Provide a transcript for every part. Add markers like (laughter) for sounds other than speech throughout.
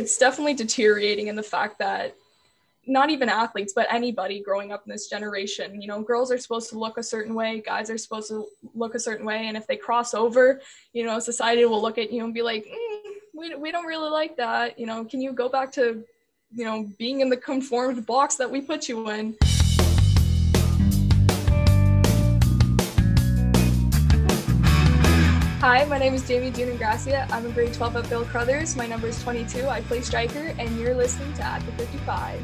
it's definitely deteriorating in the fact that not even athletes, but anybody growing up in this generation, you know, girls are supposed to look a certain way, guys are supposed to look a certain way. And if they cross over, you know, society will look at you and be like, mm, we, we don't really like that. You know, can you go back to, you know, being in the conformed box that we put you in? Hi, my name is Jamie June Gracia. I'm in grade 12 at Bill Crothers. My number is 22. I play striker, and you're listening to At the 55.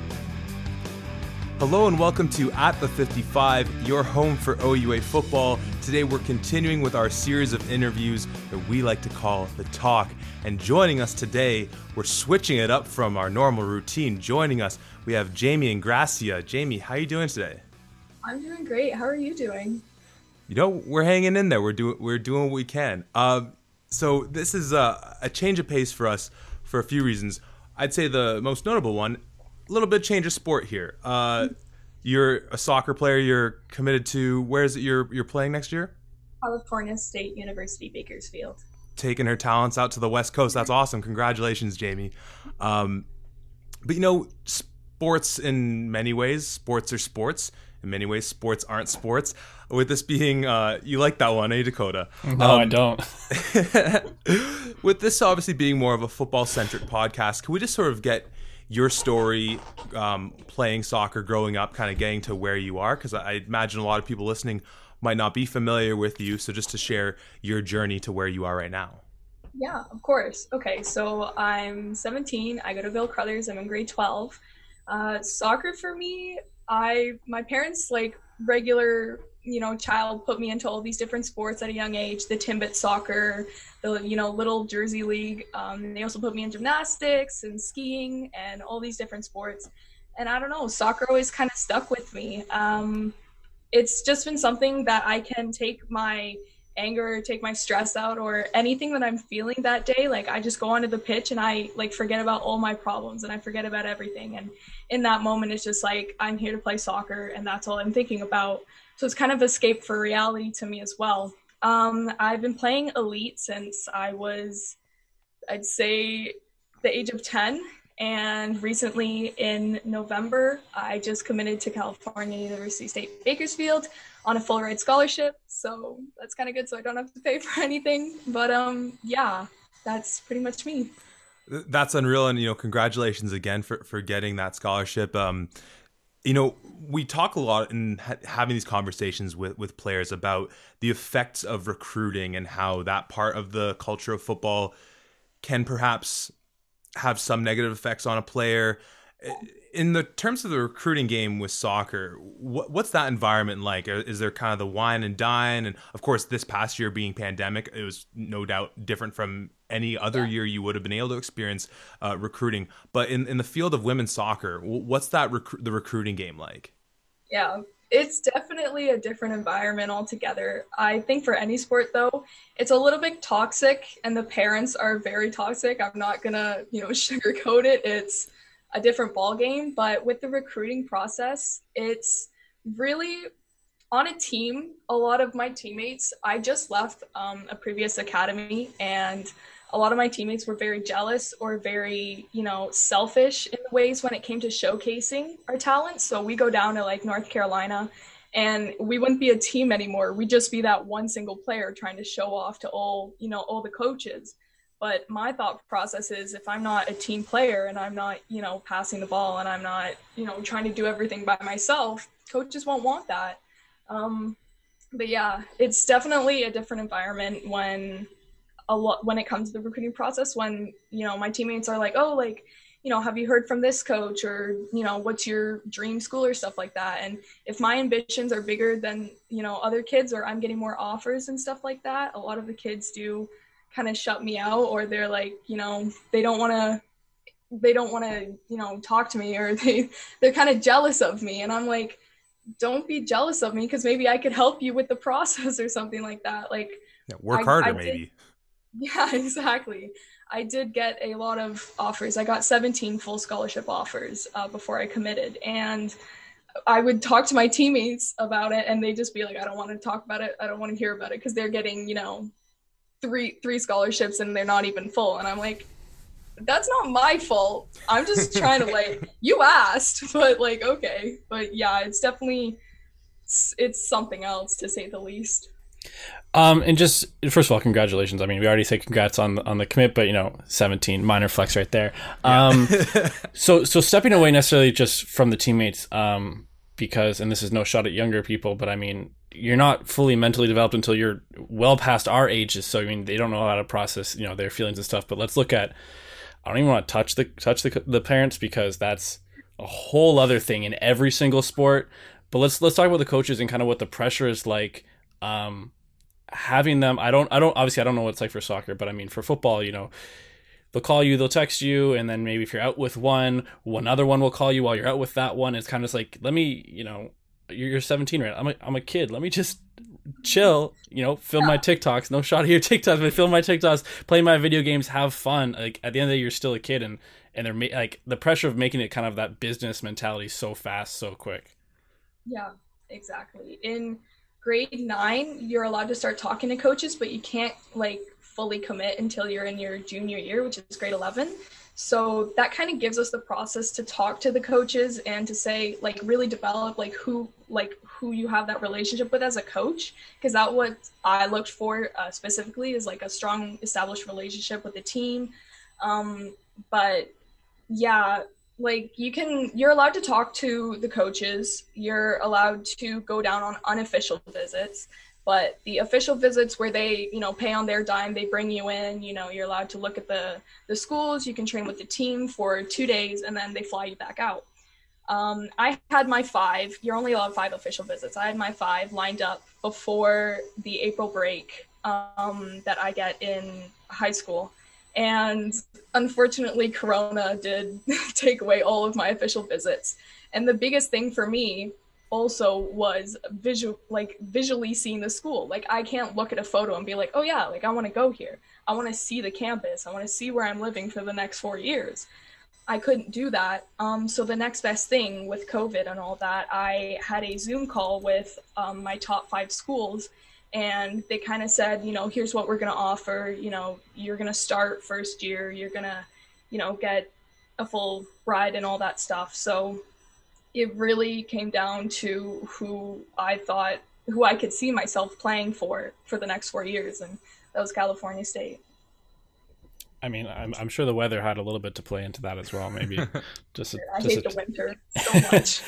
Hello and welcome to At the 55, your home for OUA football. Today we're continuing with our series of interviews that we like to call The Talk. And joining us today, we're switching it up from our normal routine. Joining us, we have Jamie Ingrassia. Jamie, how are you doing today? I'm doing great. How are you doing? You know we're hanging in there. We're doing we're doing what we can. Um, so this is a, a change of pace for us for a few reasons. I'd say the most notable one, a little bit change of sport here. Uh, you're a soccer player. You're committed to where is it you're you're playing next year? California State University, Bakersfield. Taking her talents out to the West Coast. That's awesome. Congratulations, Jamie. Um, but you know, sports in many ways, sports are sports in many ways, sports aren't sports. With this being, uh, you like that one, eh, Dakota? No, um, I don't. (laughs) with this obviously being more of a football centric podcast, can we just sort of get your story um, playing soccer growing up, kind of getting to where you are? Because I imagine a lot of people listening might not be familiar with you. So just to share your journey to where you are right now. Yeah, of course. Okay, so I'm 17. I go to Bill Crothers. I'm in grade 12. Uh, soccer for me I my parents like regular you know child put me into all these different sports at a young age the timbit soccer the you know little jersey league um, they also put me in gymnastics and skiing and all these different sports. And i don't know soccer always kind of stuck with me. Um, it's just been something that i can take my anger take my stress out or anything that i'm feeling that day like i just go onto the pitch and i like forget about all my problems and i forget about everything. And in that moment it's just like i'm here to play soccer and that's all i'm thinking about. So it's kind of escape for reality to me as well. Um, i've been playing elite since i was i'd say the age of 10 and recently in November, I just committed to California University State Bakersfield on a full ride scholarship. So that's kind of good. So I don't have to pay (laughs) for anything. But um, yeah, that's pretty much me. That's unreal. And, you know, congratulations again for, for getting that scholarship. Um, you know, we talk a lot in ha- having these conversations with, with players about the effects of recruiting and how that part of the culture of football can perhaps have some negative effects on a player. In the terms of the recruiting game with soccer, what, what's that environment like? Is there kind of the wine and dine? And of course, this past year being pandemic, it was no doubt different from any other yeah. year you would have been able to experience uh, recruiting. But in, in the field of women's soccer, what's that rec- the recruiting game like? Yeah, it's definitely a different environment altogether. I think for any sport though, it's a little bit toxic and the parents are very toxic. I'm not gonna, you know, (laughs) sugarcoat it. It's a different ball game. But with the recruiting process, it's really on a team. A lot of my teammates, I just left um, a previous academy and a lot of my teammates were very jealous or very, you know, selfish in the ways when it came to showcasing our talent. So we go down to like North Carolina and we wouldn't be a team anymore. We'd just be that one single player trying to show off to all, you know, all the coaches. But my thought process is if I'm not a team player and I'm not, you know, passing the ball and I'm not, you know, trying to do everything by myself, coaches won't want that. Um, but yeah, it's definitely a different environment when a lot when it comes to the recruiting process when you know my teammates are like oh like you know have you heard from this coach or you know what's your dream school or stuff like that? And if my ambitions are bigger than you know other kids or i'm getting more offers and stuff like that a lot of the kids do kind of shut me out or they're like you know they don't want to they don't want to you know talk to me or (laughs) they they're kind of jealous of me. And i'm like don't be jealous of me because maybe i could help you with the (laughs) process or something like that. Like yeah, work harder I maybe (laughs) Yeah, exactly. I did get a lot of offers. I got 17 full scholarship offers uh, before I committed. And I would talk to my teammates about it and they'd just be like, I don't want to talk about it. I don't want to hear about it because they're getting, you know, three three scholarships and they're not even full. And I'm like, that's not my fault. I'm just (laughs) trying to like you asked, (laughs) but like okay, but yeah, it's definitely it's, it's something else to say the least. Um, and just first of all, congratulations. I mean, we already say congrats on on the commit, but you know, seventeen minor flex right there. Um, yeah. (laughs) so so stepping away necessarily just from the teammates, um, because and this is no shot at younger people, but I mean, you're not fully mentally developed until you're well past our ages. So I mean, they don't know how to process you know their feelings and stuff. But let's look at. I don't even want to touch the touch the the parents because that's a whole other thing in every single sport. But let's let's talk about the coaches and kind of what the pressure is like. Um, having them i don't i don't obviously i don't know what it's like for soccer but i mean for football you know they'll call you they'll text you and then maybe if you're out with one one other one will call you while you're out with that one. It's kind of like let me you know you're 17 right? I'm a, I'm a kid. Let me just chill you know film my tiktoks. No shot of your (laughs) tiktoks but film my tiktoks play my video games have fun. Like at the end of the day you're still a kid and and they're ma- like the pressure of making it kind of that business mentality so fast so quick. Yeah exactly. In grade nine, you're allowed to start talking to coaches, but you can't like fully commit until you're in your junior year, which is grade 11. So that kind of gives us the process to talk to the coaches and to say like really develop like who like who you have that relationship with as a coach because that what I looked for uh, specifically is like a strong established relationship with the team. Um, but yeah, like you can you're allowed to talk to the coaches. You're allowed to go down on unofficial visits. But the official visits where they you know pay on their dime they bring you in you know you're allowed to look at the the schools. You can train with the team for two days and then they fly you back out. Um, i had my five you're only allowed five official visits. I had my five lined up before the april break um, that i get in high school and unfortunately, Corona did (laughs) take away all of my official visits. And the biggest thing for me also was visual like visually seeing the school. Like i can't look at a photo and be like oh yeah like i want to go here. I want to see the campus. I want to see where i'm living for the next four years. I couldn't do that. Um, so the next best thing with covid and all that i had a zoom call with um, my top five schools and they kind of said, you know, here's what we're going to offer. You know, you're going to start first year, you're going to, you know, get a full ride and all that stuff. So it really came down to who I thought, who I could see myself playing for for the next four years, and that was California State. I mean, I'm, I'm sure the weather had a little bit to play into that as well. Maybe (laughs) just a, I just hate a, the winter so (laughs) much.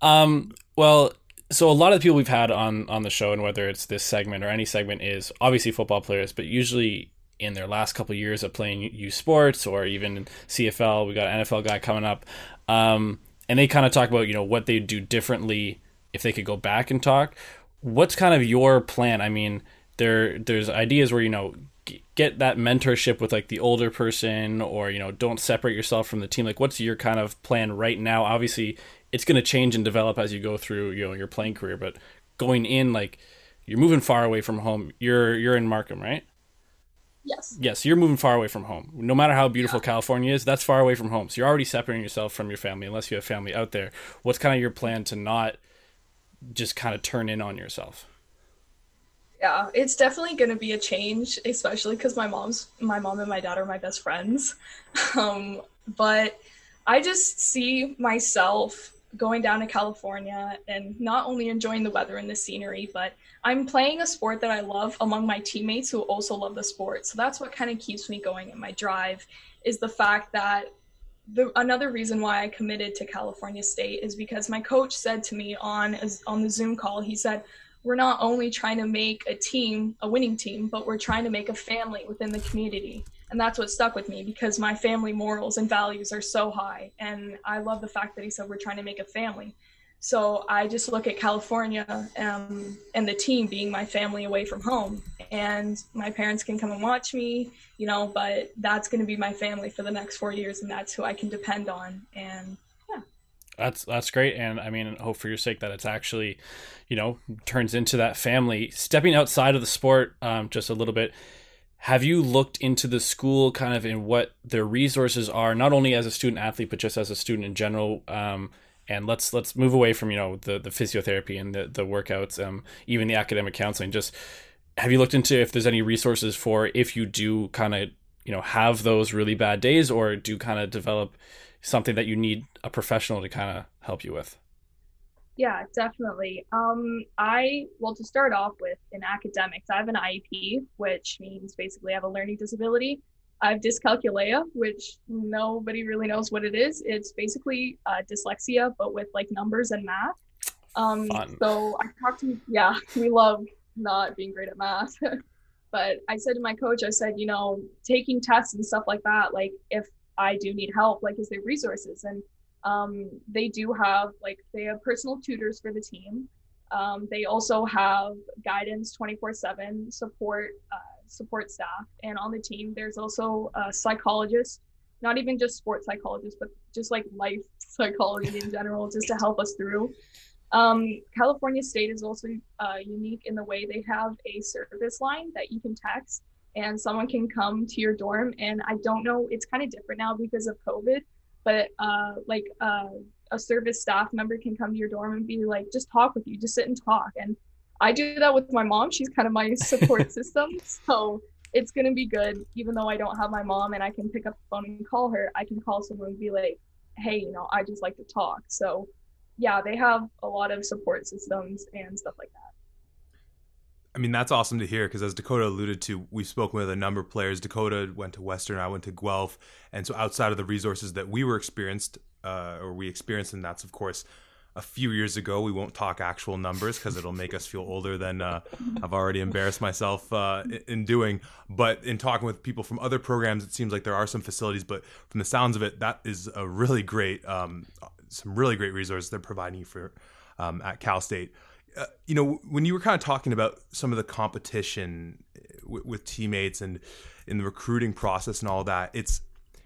um, well, so a lot of the people we've had on on the show and whether it's this segment or any segment is obviously football players but usually in their last couple of years of playing U Sports or even CFL, we got an NFL guy coming up, um, and they kind of talk about you know what they'd do differently if they could go back and talk. What's kind of your plan? I mean, there there's ideas where you know get that mentorship with like the older person or you know don't separate yourself from the team like what's your kind of plan right now obviously it's going to change and develop as you go through you know your playing career but going in like you're moving far away from home. You're you're in markham right? Yes. Yes you're moving far away from home. No matter how beautiful yeah. california is that's far away from home. So you're already separating yourself from your family unless you have family out there. What's kind of your plan to not just kind of turn in on yourself? Yeah it's definitely going to be a change especially because my mom's my mom and my dad are my best friends. (laughs) Um, but i just see myself going down to California and not only enjoying the weather and the scenery, but I'm playing a sport that I love among my teammates who also love the sport. So that's what kind of keeps me going in my drive is the fact that the another reason why I committed to California State is because my coach said to me on on the Zoom call, he said, "We're not only trying to make a team, a winning team, but we're trying to make a family within the community." And that's what stuck with me because my family morals and values are so high and i love the fact that he said we're trying to make a family. So i just look at california um, and the team being my family away from home and my parents can come and watch me you know but that's going to be my family for the next four years and that's who i can depend on and yeah. That's that's great and i mean hope for your sake that it's actually you know turns into that family. Stepping outside of the sport um, just a little bit have you looked into the school kind of in what their resources are not only as a student athlete but just as a student in general? Um, and let's let's move away from you know the the physiotherapy and the the workouts um, even the academic counseling. Just have you looked into if there's any resources for if you do kind of you know have those really bad days or do kind of develop something that you need a professional to kind of help you with yeah definitely. Um i well to start off with in academics i have an iep which means basically i have a learning disability. I have dyscalculia which nobody really knows what it is. It's basically uh, dyslexia but with like numbers and math. Um Fun. so i talked to yeah (laughs) we love not being great at math. (laughs) But I said to my coach, I said, you know, taking tests and stuff like that, like if I do need help, like is there resources? And um, they do have like they have personal tutors for the team. Um, they also have guidance 24/7 support uh, support staff, and on the team there's also a psychologist, not even just sports psychologist, but just like life (laughs) psychology in general, just to help us through. Um, California State is also uh, unique in the way they have a service line that you can text and someone can come to your dorm. And I don't know, it's kind of different now because of COVID, but uh, like uh, a service staff member can come to your dorm and be like, just talk with you, just sit and talk. And I do that with my mom. She's kind of my (laughs) support system. So it's going to be good. Even though I don't have my mom and I can pick up the phone and call her, I can call someone and be like, hey, you know, I just like to talk. So yeah, they have a lot of support systems and stuff like that. I mean, that's awesome to hear because, as Dakota alluded to, we've spoken with a number of players. Dakota went to Western, I went to Guelph, and so outside of the resources that we were experienced, uh, or we experienced, and that's of course a few years ago. We won't talk actual numbers because it'll make us feel older than uh, I've already embarrassed myself uh, in doing. But in talking with people from other programs, it seems like there are some facilities. But from the sounds of it, that is a really great um, some really great resources they're providing you for um, at Cal State. Uh, you know, when you were kind of talking about some of the competition uh, w- with teammates and in the recruiting process and all that, it's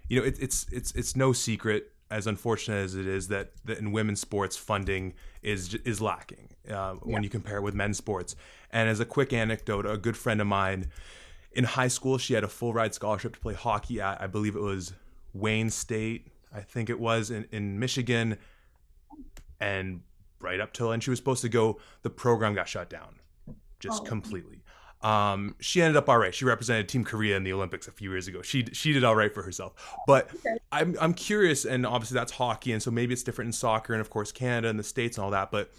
you know, it, it's it's it's no secret, as unfortunate as it is, that, that in women's sports funding is is lacking uh, yeah. when you compare it with men's sports. And as a quick anecdote, a good friend of mine in high school, she had a full ride scholarship to play hockey at, I believe it was Wayne State I think it was in, in Michigan, and right up till and she was supposed to go, the program got shut down, just oh. completely. Um, she ended up all right. She represented Team Korea in the Olympics a few years ago. She she did all right for herself. But okay. I'm I'm curious, and obviously that's hockey, and so maybe it's different in soccer, and of course Canada and the states and all that. But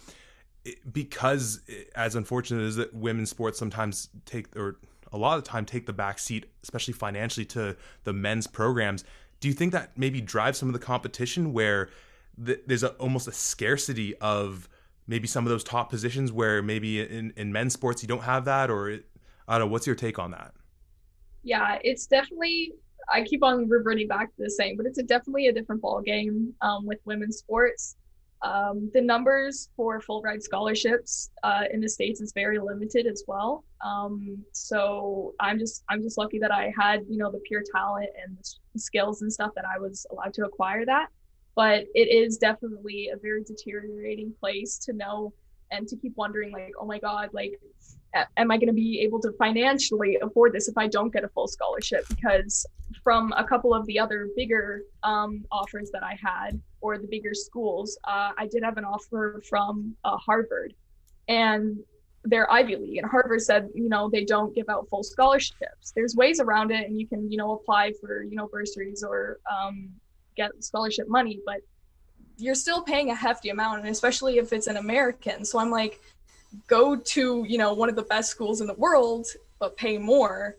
it, because it, as unfortunate as that women's sports sometimes take or a lot of the time take the back seat, especially financially, to the men's programs do you think that maybe drives some of the competition where th- there's a, almost a scarcity of maybe some of those top positions where maybe in, in men's sports you don't have that or I don't know what's your take on that yeah it's definitely I keep on reverting back to the same but it's a, definitely a different ball game um, with women's sports um, the numbers for full ride scholarships uh, in the states is very limited as well. Um, so I'm just I'm just lucky that I had you know the pure talent and the skills and stuff that I was allowed to acquire that. But it is definitely a very deteriorating place to know and to keep wondering like oh my god like am I going to be able to financially afford this if I don't get a full scholarship? Because from a couple of the other bigger um, offers that I had, or the bigger schools, uh, I did have an offer from uh, Harvard, and they're Ivy League. And Harvard said, you know, they don't give out full scholarships. There's ways around it, and you can, you know, apply for, you know, bursaries or um, get scholarship money, but you're still paying a hefty amount, and especially if it's an American. So I'm like, go to you know one of the best schools in the world but pay more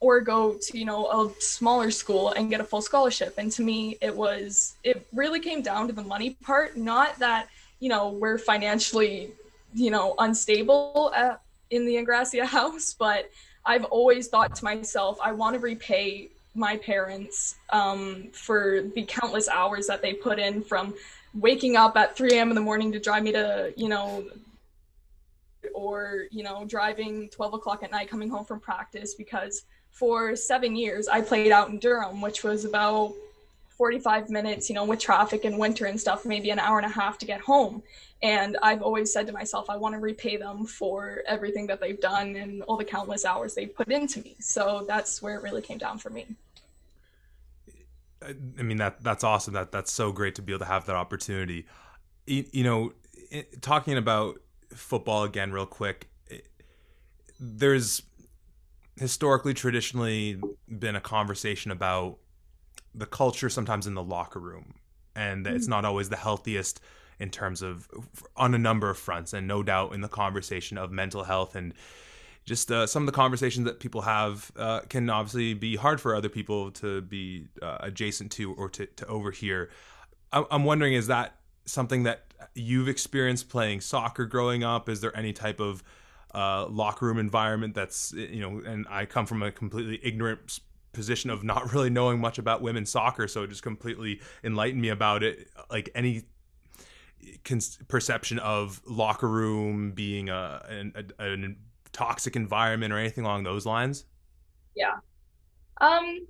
or go to you know a smaller school and get a full scholarship and to me it was it really came down to the money part not that you know we're financially you know unstable at, in the Ingrassia (laughs) house but i've always thought to myself i want to repay my parents um, for the countless hours that they put in from waking up at 3 a.m in the morning to drive me to you know or you know driving 12 o'clock at night coming home from practice because for seven years i played out in durham which was about 45 minutes you know with traffic and winter and stuff maybe an hour and a half to get home. And i've always said to myself i want to repay them for everything that they've done and all the countless hours they've put into me. So that's where it really came down for me. I mean that that's awesome. That that's so great to be able to have that opportunity. You, you know talking about football again real quick there's historically, traditionally been a conversation about the culture sometimes in the locker room, and mm-hmm. it's not always the healthiest in terms of on a number of fronts, and no doubt in the conversation of mental health and just uh, some of the conversations that people have uh, can obviously be hard for other people to be uh, adjacent to or to, to overhear. I'm wondering, is that something that you've experienced playing soccer growing up? Is there any type of uh, locker room environment that's you know? And I come from a completely ignorant position of not (laughs) really knowing much about women's soccer, so it just completely enlightened me about it. Like any perception of locker room being a, a, a, a toxic environment or anything along those lines? Yeah. Um,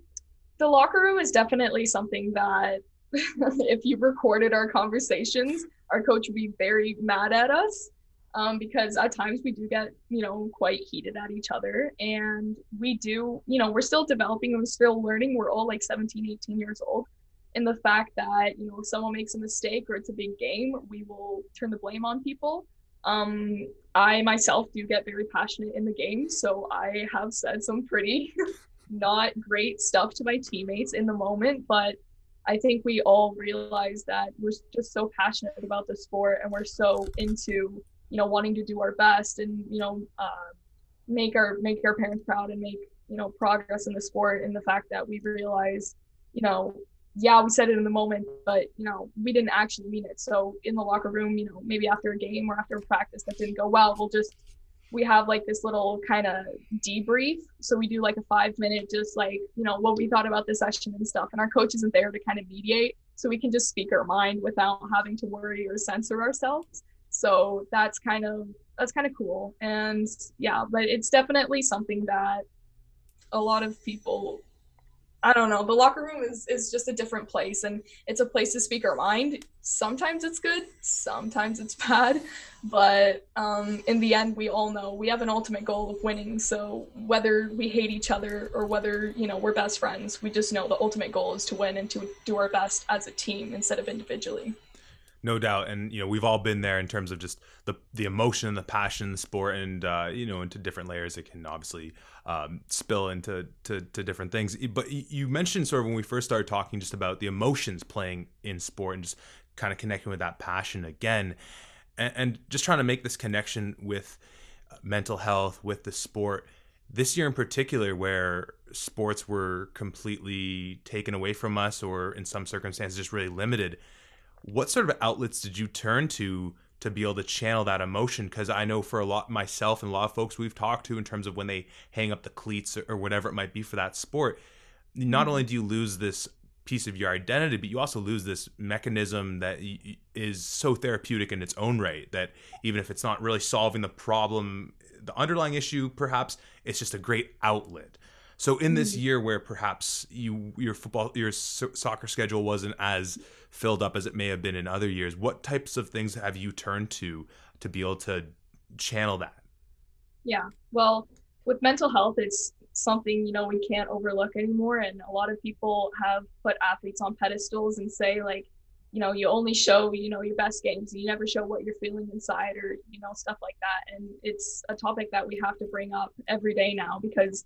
the locker room is definitely something that (laughs) if you recorded our conversations, our coach would be very mad at us um, because at times we do get, you know, quite heated at each other. And we do, you know, we're still developing and we're still learning. We're all like 17, 18 years old. And the fact that, you know, if someone makes a mistake or it's a big game, we will turn the blame on people. Um, I myself do get very passionate in the game, so I have said some pretty (laughs) not great stuff to my teammates in the moment, but I think we all realize that we're just so passionate about the sport and we're so into, you know, wanting to do our best and, you know, uh, make our make our parents proud and make, you know, progress in the sport and the fact that we realize, you know, yeah, we said it in the moment, but you know, we didn't actually mean it. So in the locker room, you know, maybe after a game or after a practice that didn't go well, we'll just we have like this little kind of debrief. So we do like a five minute, just like you know what we thought about the session and stuff. And our coach isn't there to kind of mediate, so we can just speak our mind without having to worry or censor ourselves. So that's kind of that's kind of cool. And yeah, but it's definitely something that a lot of people I don't know. The locker room is is just a different place, and it's a place to speak our mind. Sometimes it's good, sometimes it's (laughs) bad, but um, in the end, we all know we have an ultimate goal of winning. So whether we hate each other or whether you know we're best friends, we just know the ultimate goal is to win and to do our best as a team instead of individually no doubt. And you know we've all been there in terms of just the the emotion and the passion the sport and uh, you know into different layers. It can obviously um, spill into to, to different things. But you mentioned sort of when we first started talking just about the emotions playing in sport and just kind of connecting with that passion again and, and just trying to make this connection with uh, mental health with the sport. This year in particular where sports were completely taken away from us or in some circumstances just really limited what sort of outlets did you turn to to be able to channel that emotion because i know for a lot myself and a lot of folks we've talked to in terms of when they hang up the cleats or, or whatever it might be for that sport not mm-hmm. only do you lose this piece of your identity but you also lose this mechanism that is so therapeutic in its own right that even if it's not really solving the problem the underlying issue perhaps it's just a great outlet so in this mm-hmm. year where perhaps you your football your soccer schedule wasn't as filled up as it may have been in other years, what types of things have you turned to to be able to channel that? Yeah. Well, with mental health it's something, you know, we can't overlook anymore and a lot of people have put athletes on pedestals and say like you know you only show you know your best games you never show what you're feeling inside or you know stuff like that and it's a topic that we have to bring up every day now because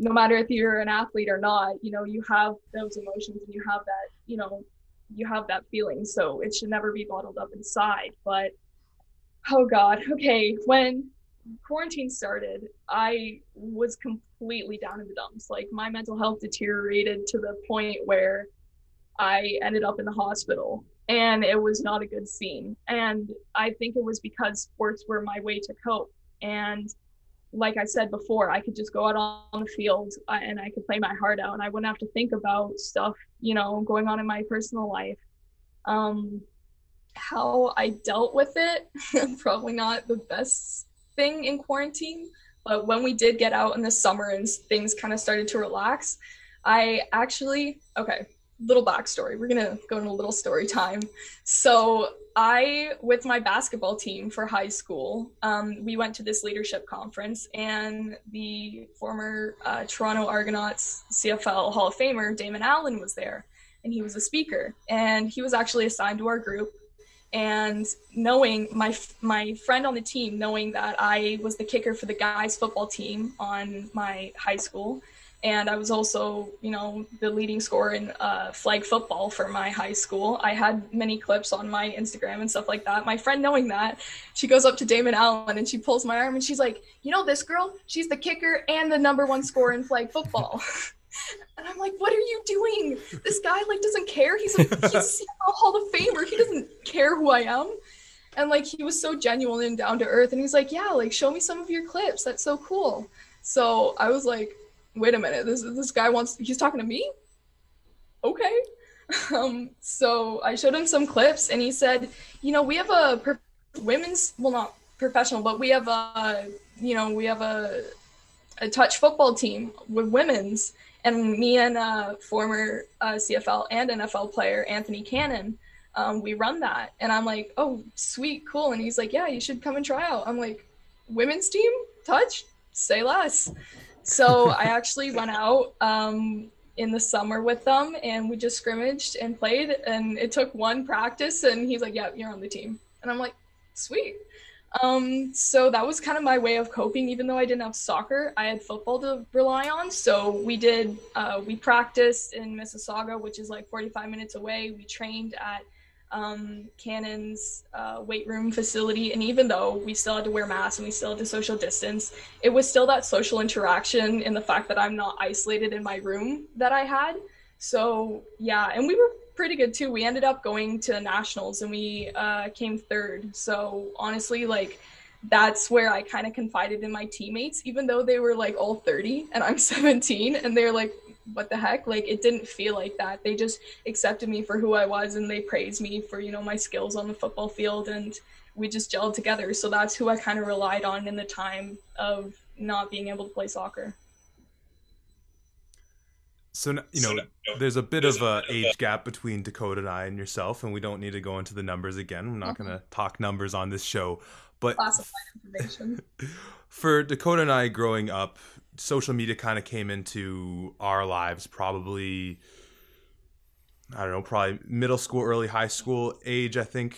no matter if you're an athlete or not, you know, you have those emotions and you have that, you know, you have that feeling. So it should never be bottled up inside. But oh God, okay. When quarantine started, I was completely down in the dumps. Like my mental health deteriorated to the point where I ended up in the hospital and it was not a good scene. And I think it was because sports were my way to cope. And like I said before, I could just go out on the field uh, and I could play my heart out and I wouldn't have to think about stuff, you know, going on in my personal life. Um, how I dealt with it, (laughs) probably not the best thing in quarantine, but when we did get out in the summer and things kind of started to relax, I actually, okay, little backstory. We're gonna go into a little story time. So I, with my basketball team for high school, um, we went to this leadership conference, and the former uh, Toronto Argonauts CFL Hall of Famer Damon Allen was there, and he was a speaker, and he was actually assigned to our group. and knowing my my friend on the team knowing that I was the kicker for the guys football team on my high school and I was also you know the leading scorer in uh, flag football for my high school I had many clips on my Instagram and stuff like that my friend knowing that she goes up to Damon Allen and she pulls my arm and she's like you know this girl she's the kicker and the number one scorer in flag football (laughs) And I'm like, what are you doing? This guy like doesn't care. He's a (laughs) he's a Hall of Famer. He doesn't care who I am. And like he was so genuine and down to earth. And he's like, yeah, like show me some of your clips. That's so cool. So I was like, wait a minute. This this guy wants. He's talking to me. Okay. (laughs) Um. So I showed him some clips, and he said, you know, we have a per- women's, well, not professional, but we have a, you know, we have a a touch football team with women's and me and a former uh, CFL and NFL player Anthony Cannon, um, we run that, and I'm like, oh, sweet, cool, and he's like, yeah, you should come and try out. I'm like, women's team, touch, say less. So I actually went out um, in the summer with them, and we just scrimmaged and played, and it took one practice, and he's like, yeah, you're on the team, and I'm like, sweet. Um, so that was kind of my way of coping. Even though I didn't have soccer, I had football to rely on. So we did, uh, we practiced in Mississauga, which is like 45 minutes away. We trained at um, Cannon's uh, weight room facility. And even though we still had to wear masks and we still had to social distance, it was still that social interaction in the fact that I'm not isolated in my room that I had. So yeah, and we were pretty good too. We ended up going to nationals and we uh, came third. So honestly, like that's where I kind of confided in my teammates, even though they were like all 30 and I'm (laughs) 17, and they're like, what the heck? Like it didn't feel like that. They just accepted me for who I was and they praised me for, you know, my skills on the football field and we just gelled together. So that's who I kind of relied on in the time of not being able to play soccer. So you know, there's a bit of a age gap between Dakota and I and yourself, and we don't need to go into the numbers again. I'm not mm-hmm. going to talk numbers on this show, but (laughs) for Dakota and I growing up, social media kind of came into our lives probably. I don't know, probably middle school, early high school age. I think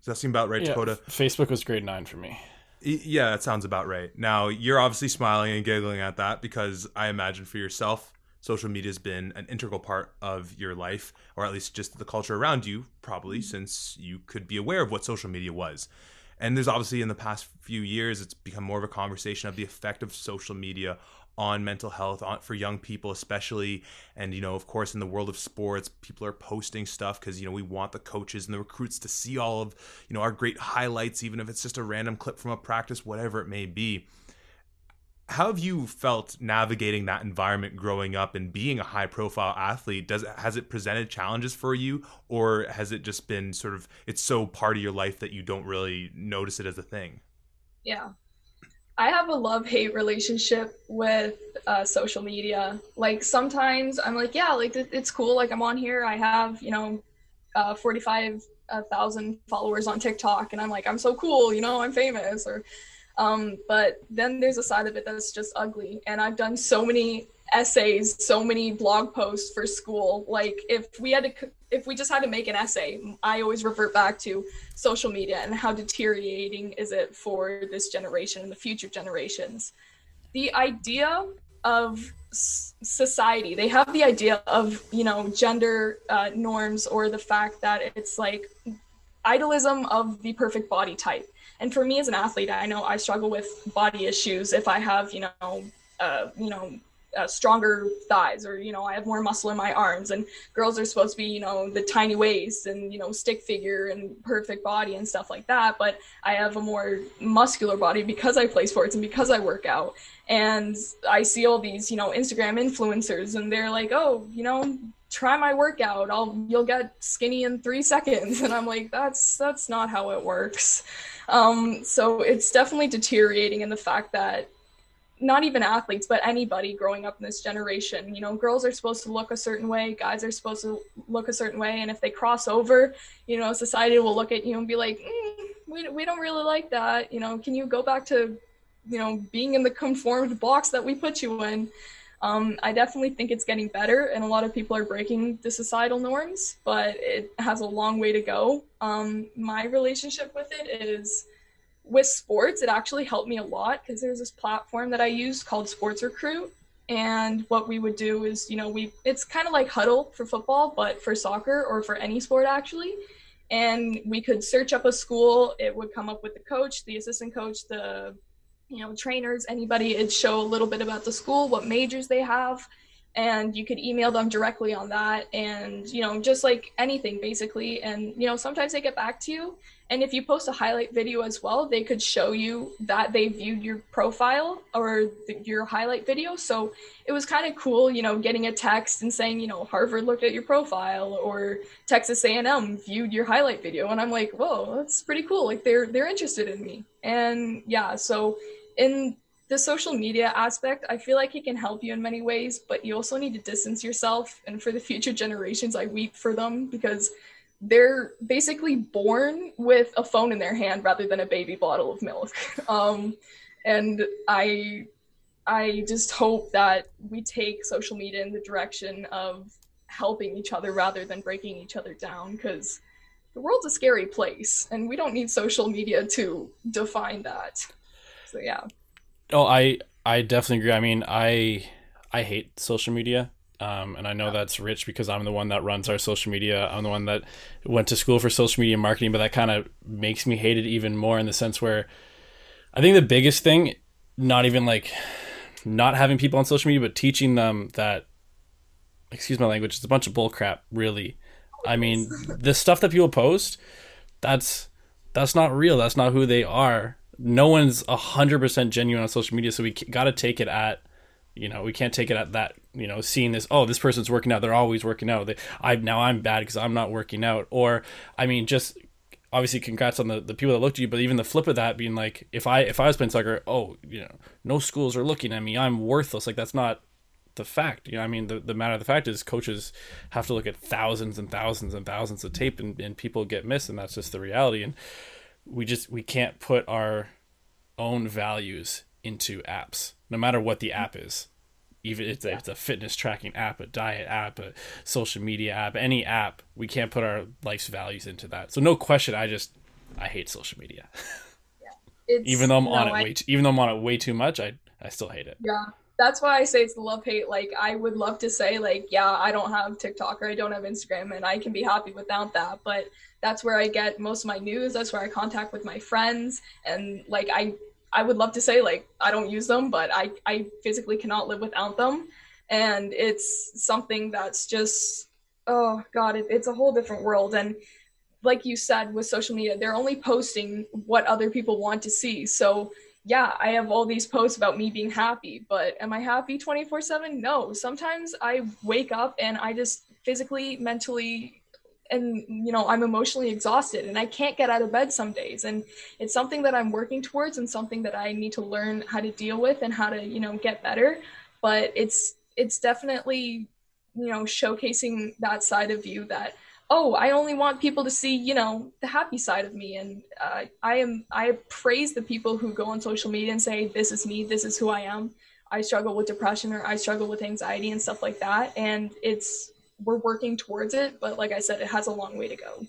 does that seem about right, yeah, Dakota? Facebook was grade nine for me. Yeah, that sounds about right. Now you're obviously smiling and giggling at that because I imagine for yourself social media has been an integral part of your life, or at least just the culture around you, probably mm-hmm. since you could be aware of what social media was. And there's obviously in the past few years, it's become more of a conversation of the effect of social media on mental health on, for young people especially. And you know of course in the world of sports people are posting stuff because you know we want the coaches and the recruits to see all of you know our great highlights even if it's just a random clip from a practice whatever it may be how have you felt navigating that environment growing up and being a high profile athlete? Does has it presented challenges for you or has it just been sort of it's so part of your life that you don't really notice it as a thing? Yeah. I have a love hate relationship with uh, social media. Like sometimes i'm like yeah like it's cool. Like i'm on here. I have you know uh, 45,000 followers on tiktok and i'm like i'm so cool you know i'm famous or um, but then there's a side of it that's just ugly. And I've done so many essays, so many blog posts for school. Like if we had to, if we just had to make an essay, I always revert back to social media and how deteriorating is it for this generation and the future generations. The idea of society they have the idea of you know gender uh, norms or the fact that it's like idolism of the perfect body type and for me as an athlete, I know I struggle with body issues if I have, you know, uh, you know, uh, stronger thighs or you know i have more muscle in my arms. And girls are supposed to be you know the tiny waist and you know stick figure and perfect body and stuff like that. But i have a more muscular body because i play sports and because i work out. And i see all these you know instagram influencers and they're like oh you know try my workout. I'll you'll get skinny in three seconds. (laughs) And i'm like that's that's not how it works um, so it's definitely deteriorating in the fact that not even athletes, but anybody growing up in this generation, you know, girls are supposed to look a certain way, guys are supposed to look a certain way, and if they cross over, you know, society will look at you and be like, mm, we we don't really like that. You know, can you go back to, you know, being in the conformed box that we put you in? Um, I definitely think it's getting better, and a lot of people are breaking the societal norms, but it has a long way to go. Um, my relationship with it is with sports, it actually helped me a lot because there's this platform that I use called Sports Recruit. And what we would do is, you know, we it's kind of like Hudl for football, but for soccer or for any sport actually. And we could search up a school. It would come up with the coach, the assistant coach, the you know trainers, anybody. It'd show a little bit about the school, what majors they have, and you could email them directly on that and you know just like anything basically. And you know sometimes they get back to you and if you post a highlight video as well they could show you that they viewed your profile or your highlight video. So it was kind of cool you know getting a text and saying you know harvard looked at your profile or texas a&m viewed your highlight video. And i'm like whoa that's pretty cool. Like they're they're interested in me. And yeah so in the social media aspect, I feel like it can help you in many ways, but you also need to distance yourself. And for the future generations, I weep for them because they're basically born with a phone in their hand rather than a baby bottle of milk. (laughs) Um, and I, I just hope that we take social media in the direction of helping each other rather than breaking each other down because the world's a scary place and we don't need social media to define that. So yeah. Oh, I I definitely agree. I mean, I I hate social media. Um, and I know that's rich because I'm the one that runs our social media. I'm the one that went to school for social media marketing, but that kind of makes me hate it even more in the sense where I think the biggest thing, not even like not having people on social media, but teaching them that, excuse my language, it's a bunch of bullcrap, really. I mean, (laughs) the stuff that people post, that's that's not real. That's not who they are no one's a hundred percent genuine on social media, so we got to take it at you know we can't take it at that you know seeing this oh this person's working out they're always working out they, i now i'm bad because i'm not working out. Or i mean just obviously congrats on the, the people that looked at you but even the flip of that being like if i if i was playing soccer oh you know no schools are looking at me i'm worthless like that's not the fact you know i mean the, the matter of the fact is coaches have to look at thousands and thousands and thousands of tape and, and people get missed and that's just the reality. And we just we can't put our own values into apps, no matter what the app is. Even if it's, yeah. it's a fitness tracking app, a diet app, a social media app, any app, we can't put our life's values into that. So no question, I just I hate social media. (laughs) Yeah. even though I'm no, on it I, way too, even though I'm on it way too much, I I still hate it. Yeah that's why I say it's the love hate. Like I would love to say like, yeah, I don't have TikTok or I don't have Instagram and I can be happy without that. But that's where I get most of my news. That's where I contact with my friends. And like I I would love to say like I don't use them, but I, I physically cannot live without them. And it's something that's just oh god, it, it's a whole different world. And like you said with social media, they're only posting what other people want to see. So yeah, I have all these posts about me being happy, but am I happy 24 7? No. Sometimes I wake up and I just physically, mentally, and you know, I'm emotionally exhausted and I can't get out of bed some days. And it's something that I'm working towards and something that I need to learn how to deal with and how to, you know, get better. But it's, it's definitely, you know, showcasing that side of you that oh i only want people to see you know the happy side of me. And uh, i am i praise the people who go on social media and say this is me this is who i am. I struggle with depression or i struggle with anxiety and stuff like that. And it's we're working towards it but like i said it has a long way to go.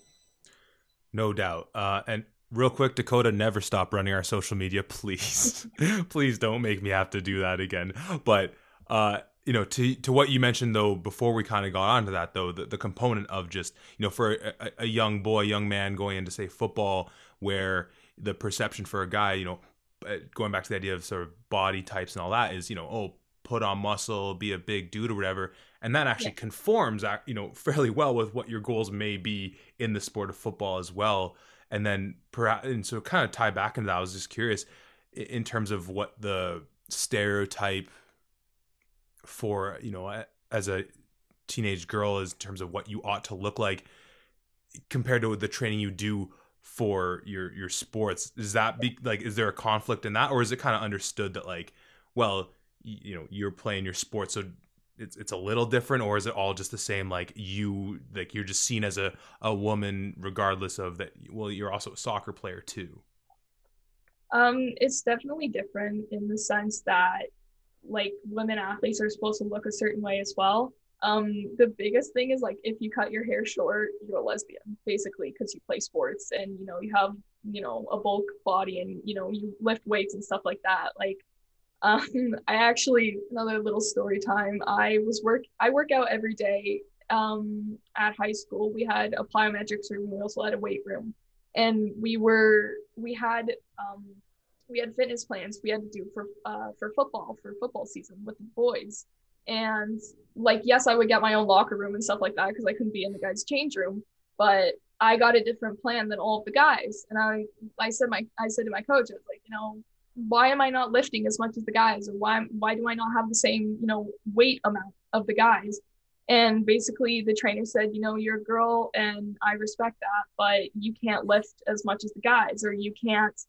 No doubt. Uh, and real quick dakota never stop running our social media (laughs) please. Please don't make me have to do that again. But uh, you know to to what you mentioned though before we kind of got onto that though the, the component of just you know for a, a young boy young man going into say football where the perception for a guy you know uh, going back to the idea of sort of body types and all that is you know oh put on muscle be a big dude or whatever and that actually yeah. conforms you know (laughs) fairly well with what your goals may be in the sport of football as well and then perhaps and so kind of tie back into that i was just curious in terms of what the stereotype for you know as a teenage girl in terms of what you ought to look like compared to the training you do for your your sports. Is that be like is there a conflict in that or is it kind of understood that like well you know you're playing your sport so it's it's a little different or is it all just the same like you like you're just seen as a a woman regardless of that well you're also a soccer player too? Um it's definitely different in the sense that like women athletes are supposed to look a certain way as well. Um, the biggest thing is like if you cut your hair short, you're a lesbian, basically, because you play sports and you know you have you know a bulk body and you know you lift weights and stuff like that. Like, (laughs) um, I actually another little story time. I was work I work out every day. Um, at high school, we had a plyometrics room. We also had a weight room, and we were we had um we had fitness plans we had to do for uh, for football for football season with the boys. And like yes i would get my own locker room and stuff like that because i couldn't be in the guys change room but i got a different plan than all of the guys. And i i said my i said to my coach i was like you know why am i not lifting as much as the guys? Or why why do i not have the same you know weight amount of the guys? And basically the trainer said you know you're a girl and i respect that but you can't lift as much as the guys or you can't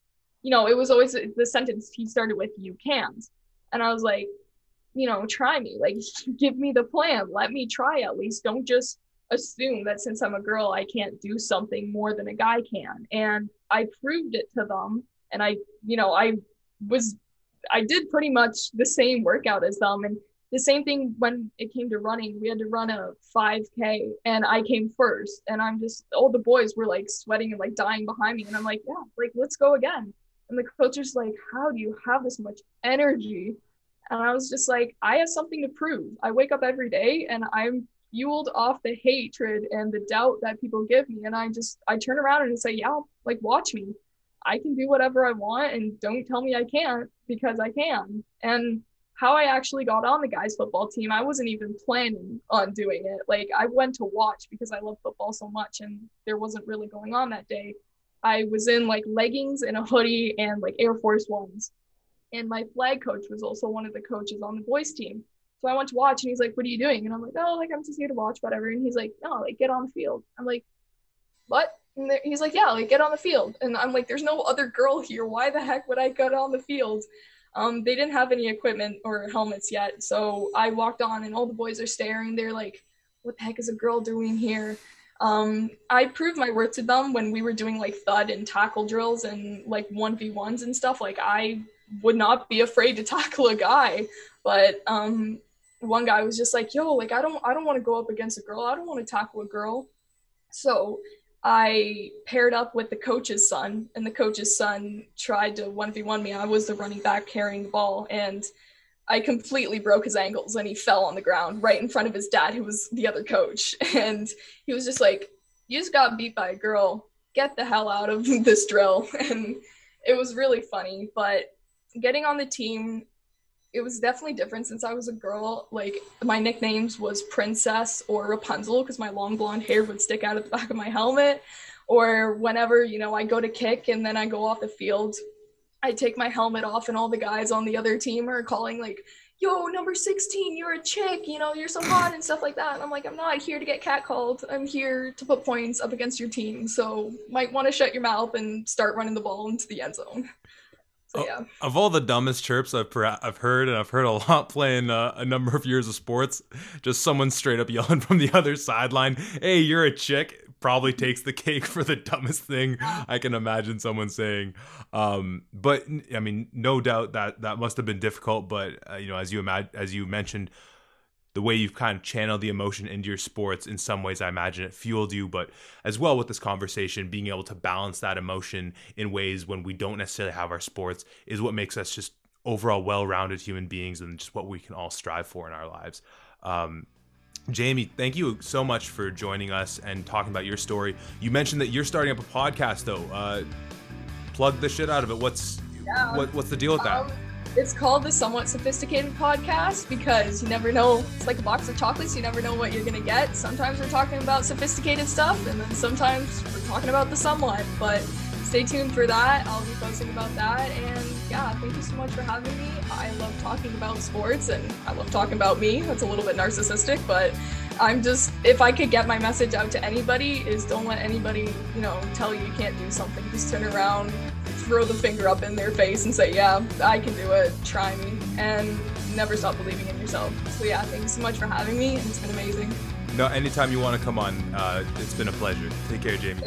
you know, it was always the sentence he started with, you can't. And I was like, you know, try me. Like, (laughs) give me the plan. Let me try at least. Don't just assume that since I'm a girl, I can't do something more than a guy can. And I proved it to them. And I, you know, I was, I did pretty much the same workout as them. And the same thing when it came to running, we had to run a 5K and I came first. And I'm just, all the boys were like sweating and like dying behind me. And I'm like, yeah, like, let's go again. And the coach was like, How do you have this much energy? And I was just like, I have something to prove. I wake up every day and I'm fueled off the hatred and the doubt that people give me. And I just, I turn around and say, Yeah, like, watch me. I can do whatever I want and don't tell me I can't because I can. And how I actually got on the guys football team, I wasn't even planning on doing it. Like I went to watch because I love football so much and there wasn't really going on that day. I was in like leggings and a hoodie and like Air Force Ones. And my flag coach was also one of the coaches on the boys team. So I went to watch and he's like, What are you doing? And I'm like, Oh, like I'm just here to watch, whatever. And he's like, No, like get on the field. I'm like, What? And he's like, Yeah, like get on the field. And I'm like, There's no other girl here. Why the heck would I get on the field? Um, they didn't have any equipment or helmets yet. So I walked on and all the boys are staring. They're like, What the heck is a girl doing here? Um, I proved my worth to them when we were doing like thud and tackle drills and like 1v1s and stuff. Like I would not be afraid to (laughs) tackle a guy. But um, one guy was just like, yo, like I don't I don't want to go up against a girl. I don't want to tackle a girl. So I paired up with the coach's son, and the coach's son tried to 1v1 me. I was the running back carrying the ball, and I completely broke his ankles and he fell on the ground right in front of his dad, who was the other coach. (laughs) And he was just like, You just got beat by a girl. Get the hell out of (laughs) this drill. (laughs) And it was really funny. But getting on the team, it was definitely different since I was a girl. Like, my nicknames was Princess or Rapunzel because my long blonde hair would stick out of the back of my helmet. Or whenever, you know, I go to kick and then I go off the field, I take my helmet off, and all the guys on the other team are calling like, "Yo, number 16, you're a chick, you know, you're so hot and stuff like that." And I'm like, I'm not here to get catcalled. I'm here to put points up against your team. So might want to shut your mouth and start running the ball into the end zone. So, yeah. Of all the dumbest chirps I've per- I've heard, and I've heard a lot playing uh, a number of years of sports, just someone straight up yelling (laughs) from the other sideline, "Hey, you're a chick!" Probably takes the (laughs) cake for the dumbest thing I can imagine someone saying. Um, but I mean, no doubt that that must have been difficult. But uh, you know, as you as you mentioned, the way you've kind of channeled the emotion into your sports in some ways, I imagine it fueled you. But as well with this conversation, being able to balance that emotion in ways when we don't necessarily have our sports is what makes us just overall well-rounded human beings and just what we can all strive for in our lives. Um, Jamie, thank you so much for joining us and talking about your story. You mentioned that you're starting up a podcast, though. Uh, plug the shit out of it. What's yeah. what, what's the deal with that? Um, it's called the Somewhat Sophisticated Podcast because you never know. It's like a box of chocolates. You never know what you're gonna get. Sometimes we're talking about sophisticated stuff, and then sometimes we're talking about the somewhat. But stay tuned for that. I'll be posting about that. And yeah, thank you so much for having me. I love talking about sports and I love talking about me. That's a little bit narcissistic, but I'm just, if I could get my message out to anybody, is don't let anybody, you know, tell you you can't do something. Just turn around, throw the finger up in their face and say, yeah, I can do it. Try me. And never stop believing in yourself. So yeah, thanks so much for having me. It's been amazing. No, anytime you want to come on, uh, it's been a pleasure. Take care, Jamie.